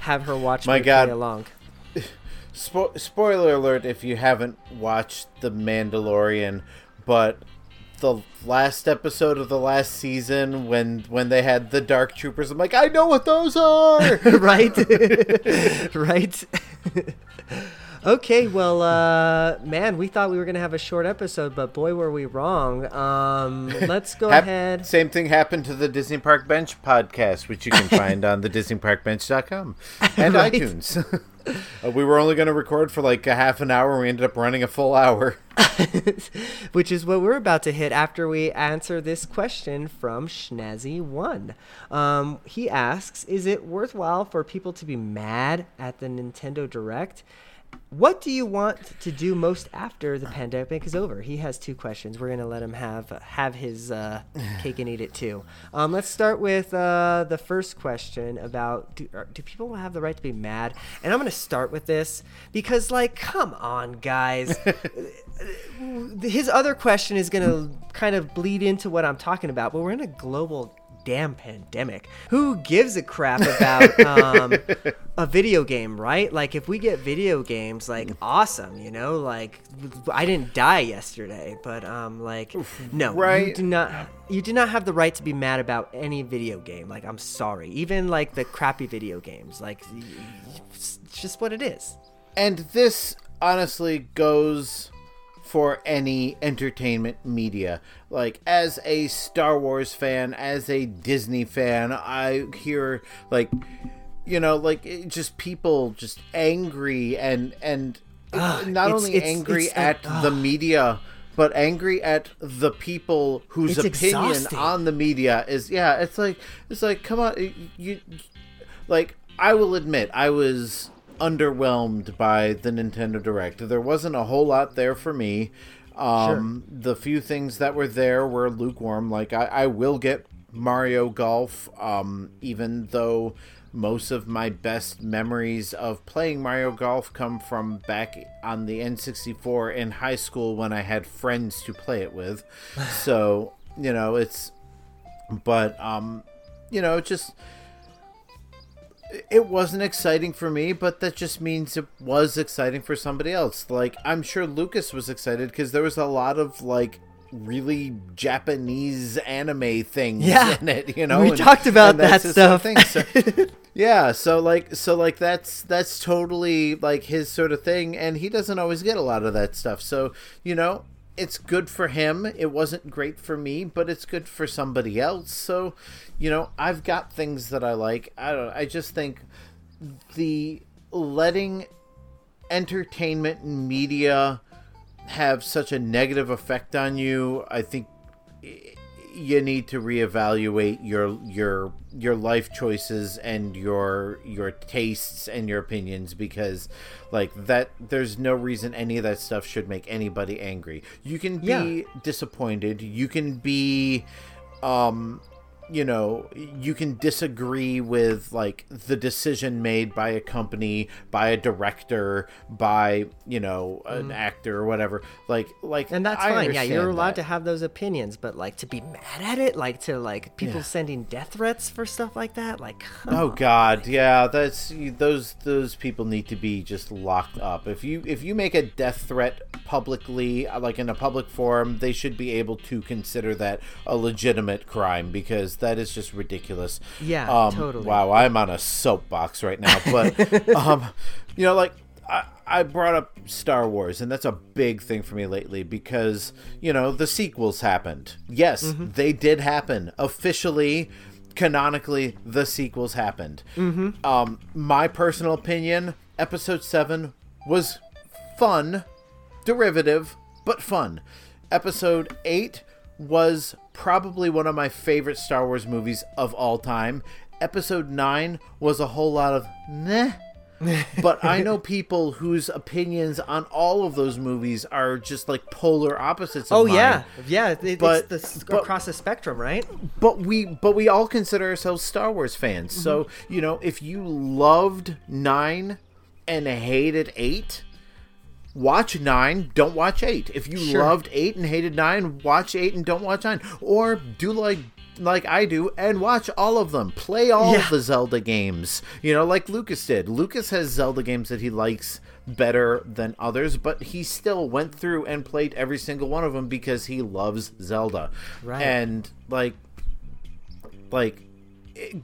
have her watch My me God. play along. Spo- spoiler alert if you haven't watched The Mandalorian, but the last episode of the last season when when they had the dark troopers, I'm like, I know what those are. right right okay well uh man we thought we were gonna have a short episode but boy were we wrong um let's go Hap- ahead Same thing happened to the Disney Park Bench podcast, which you can find on the DisneyParkBench.com and Right. iTunes. Uh, we were only going to record for like a half an hour. We ended up running a full hour. which is what we're about to hit after we answer this question from Schnazzy1. Um, he asks Is it worthwhile for people to be mad at the Nintendo Direct? What do you want to do most after the pandemic is over? He has two questions. We're gonna let him have have his uh, cake and eat it too. Um, let's start with uh, the first question about do, are- do people have the right to be mad? And I'm gonna start with this because, like, come on, guys. his other question is gonna kind of bleed into what I'm talking about, but we're in a global damn pandemic. Who gives a crap about um, a video game, right? Like, if we get video games, like, awesome, you know? Like, I didn't die yesterday, but um, like, no, you Right. do not. You do not have the right to be mad about any video game. Like, I'm sorry, even like the crappy video games. Like, it's just what it is. And this honestly goes for any entertainment media. Like as a Star Wars fan, as a Disney fan, I hear like you know, like just people just angry and and not it's- only it's- angry it's at like, the media but angry at the people whose opinion exhausting. on the media is yeah it's like it's like come on you, you like I will admit I was underwhelmed by the Nintendo Direct. There wasn't a whole lot there for me. Um, The few things that were there were lukewarm. Like I, I will get Mario Golf, um, even though most of my best memories of playing Mario Golf come from back on the N64 in high school when I had friends to play it with. so you know it's, but um, you know just it wasn't exciting for me, but that just means it was exciting for somebody else. Like I'm sure Lucas was excited because there was a lot of like really Japanese anime things Yeah. in it. You know, We talked about that stuff. thing. So- yeah, so like so like that's that's totally like his sort of thing, and he doesn't always get a lot of that stuff. So you know. It's good for him. It wasn't great for me, but it's good for somebody else. So, you know, I've got things that I like. I don't. I just think the letting entertainment and media have such a negative effect on you, I think you need to reevaluate your your your life choices and your your tastes and your opinions because like that there's no reason any of that stuff should make anybody angry. You can be Yeah. disappointed, you can be um you know you can disagree with like the decision made by a company by a director by you know an actor or whatever like like Mm. And that's I fine. Yeah, you're allowed that. to have those opinions, but like to be mad at it, like to like people sending death threats for stuff like that, like Oh on. God, yeah, that's those those people need to be just locked up. If you if you make a death threat publicly, uh, like in a public forum, they should be able to consider that a legitimate crime because that is just ridiculous. Yeah, um, totally. Wow, I'm on a soapbox right now, but um, you know, like I, I brought up Star Wars, and that's a big thing for me lately because you know the sequels happened. Yes, Mm-hmm. they did happen officially. Canonically, the sequels happened. Mm-hmm. Um, my personal opinion: Episode Seven was fun, derivative, but fun. Episode 8 was probably one of my favorite Star Wars movies of all time. Episode 9 was a whole lot of meh. but I know people whose opinions on all of those movies are just like polar opposites of Oh mine. yeah, yeah. It, But- it's the, but- across the spectrum, right? but we but we all consider ourselves Star Wars fans. So Mm-hmm. you know, if you loved nine and hated eight, watch nine. Don't watch eight. If you Sure. loved eight and hated nine, watch eight and don't watch nine. Or do like like I do and watch all of them. Play all Yeah. of the Zelda games. You know, like Lucas did. Lucas has Zelda games that he likes better than others, but he still went through and played every single one of them because he loves Zelda. Right. And like like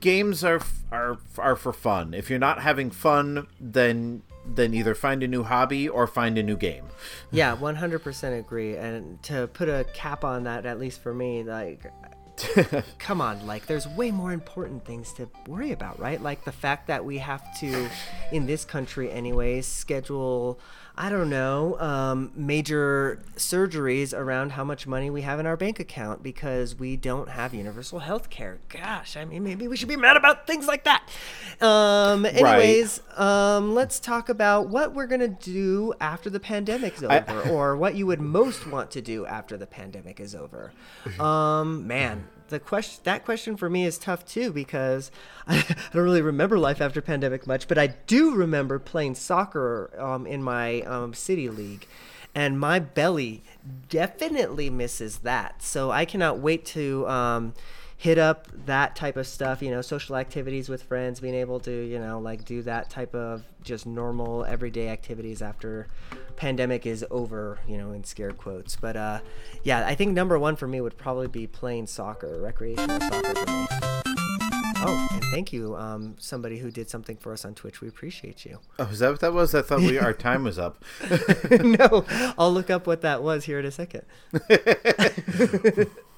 games are are are for fun. If you're not having fun, then then either find a new hobby or find a new game. Yeah, 100% agree. And to put a cap on that, at least for me, like, come on, like, there's way more important things to worry about, right? Like the fact that we have to, in this country, anyways, schedule. I don't know, um, major surgeries around how much money we have in our bank account because we don't have universal health care. Gosh, I mean, maybe we should be mad about things like that. Um, anyways, um, let's talk about what we're going to do after the pandemic's over I- or what you would most want to do after the pandemic is over. Um, man, the question that question for me is tough too because I, I don't really remember life after pandemic much, but I do remember playing soccer um, in my um, city league, and my belly definitely misses that. So I cannot wait to. Um, hit up that type of stuff you know social activities with friends being able to you know like do that type of just normal everyday activities after pandemic is over you know in scare quotes. But uh yeah i think number one for me would probably be playing soccer recreational soccer for me. Oh and thank you um somebody who did something for us on twitch. We appreciate you. Oh, is that what that was? I thought we our time was up. no i'll look up what that was here in a second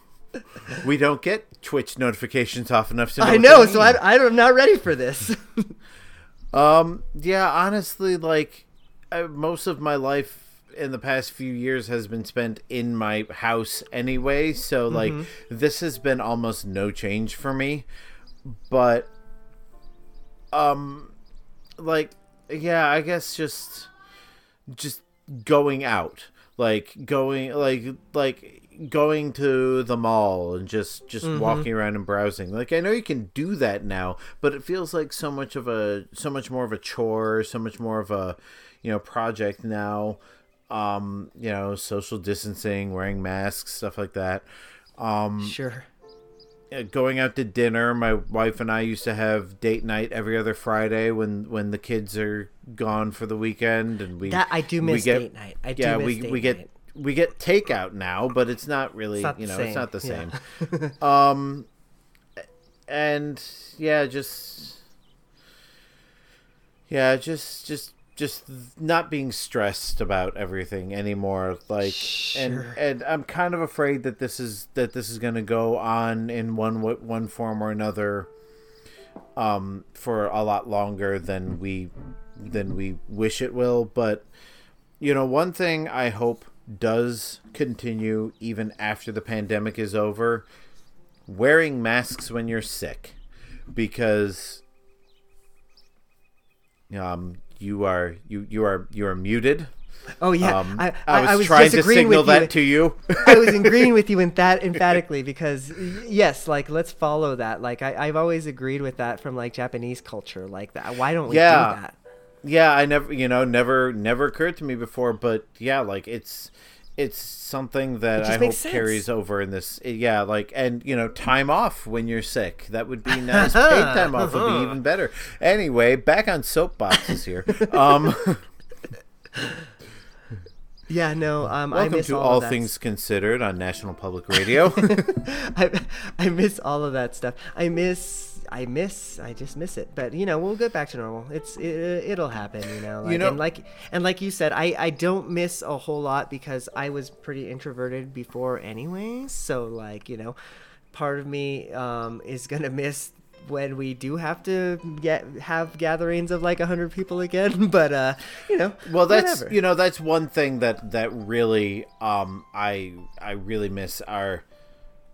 We don't get Twitch notifications often enough to know. i know so. I, i'm not ready for this Um, yeah, honestly, like uh, most of my life in the past few years has been spent in my house anyway, so like this has been almost no change for me. But um like yeah, I guess just just going out. Like going like like going to the mall and just just walking around and browsing. Like I know you can do that now, but it feels like so much of a so much more of a chore, so much more of a you know project now. Um, you know, social distancing, wearing masks, stuff like that. Um, sure uh, going out to dinner. My wife and I used to have date night every other Friday when when the kids are gone for the weekend, and we That- I do we miss date night. I do yeah, miss we date we get night. We get takeout now, but it's not really It's not you know it's not the yeah. same. um, and yeah, just yeah, just just just not being stressed about everything anymore like and Sure. and I'm kind of afraid that this is that this is going to go on in one one form or another um for a lot longer than we than we wish it will but you know one thing I hope does continue even after the pandemic is over wearing masks when you're sick because um you are you you are you are muted oh yeah um, I, I, was I was trying to signal that to you I was agreeing with you in that emphatically because yes, like let's follow that. Like I, I've always agreed with that from like Japanese culture, like that. Why don't we Yeah. do that? Yeah i never you know never never occurred to me before but yeah like it's it's something that just i hope sense. carries over in this yeah like and you know time off when you're sick that would be nice paid time off would be even better anyway back on soapboxes here um Yeah, no. Um, I welcome miss to all, all things considered on national public radio I, I miss all of that stuff. I miss. I miss. I just miss it. But you know, we'll get back to normal. It's it, it'll happen. You know. Like, know- and like and like you said, I I don't miss a whole lot because I was pretty introverted before anyway. So like you know, part of me um is gonna miss when we do have to get have gatherings of like 100 people again but uh you know well that's whatever. you know that's one thing that that really um i i really miss are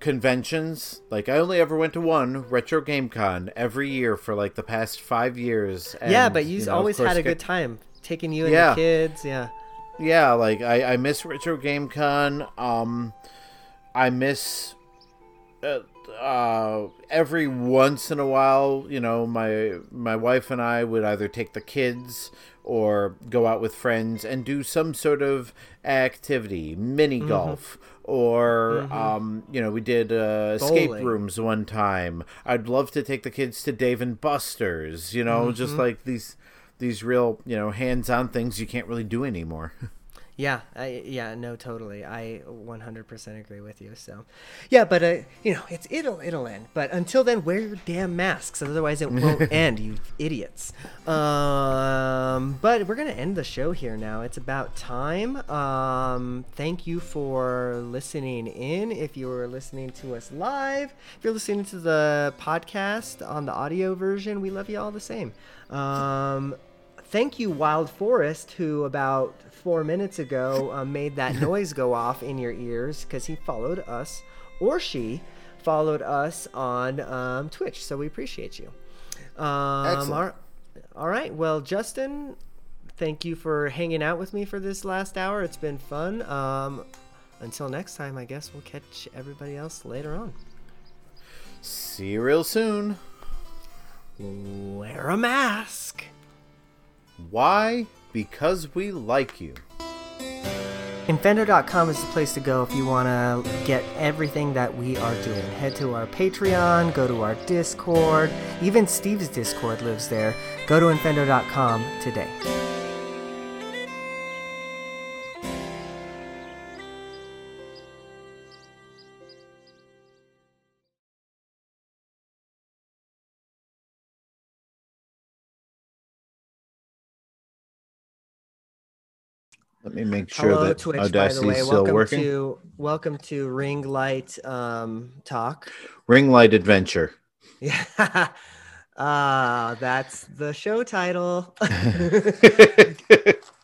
conventions like i only ever went to one retro game con every year for like the past five years yeah but you, know, always had a good time taking you and Yeah. the kids yeah yeah like i i miss retro game con um i miss uh, uh every once in a while you know my my wife and i would either take the kids or go out with friends and do some sort of activity mini Mm-hmm. Or um you know we did uh, escape rooms one time. I'd love to take the kids to dave and buster's you know just Mm-hmm. like these these real you know hands-on things you can't really do anymore Yeah, I, yeah, no, totally. I 100% agree with you. So, yeah, but uh, you know, it's it'll it'll end. But until then, wear your damn masks, otherwise it won't end. You idiots. Um, but we're gonna end the show here now. It's about time. Um, thank you for listening in. If you were listening to us live, if you're listening to the podcast on the audio version, we love you all the same. Um, thank you, Wild Forest, who about four minutes ago uh, made that noise go off in your ears because he followed us, or she followed us on um, Twitch. So we appreciate you. Um, Excellent. all- all right. Well, Justin, thank you for hanging out with me for this last hour. It's been fun. Um, until next time, I guess we'll catch everybody else later on. See you real soon. Wear a mask. Why? Because we like you. Infendo.com is the place to go if you want to get everything that we are doing. Head to our Patreon, go to our Discord. Even Steve's Discord lives there. Go to Infendo.com today. Me make sure Hello, that Twitch, Audacity's by the way. still Welcome working. to welcome to Ring Light um, Talk. Ring Light Adventure. Yeah. Ah, that's the show title.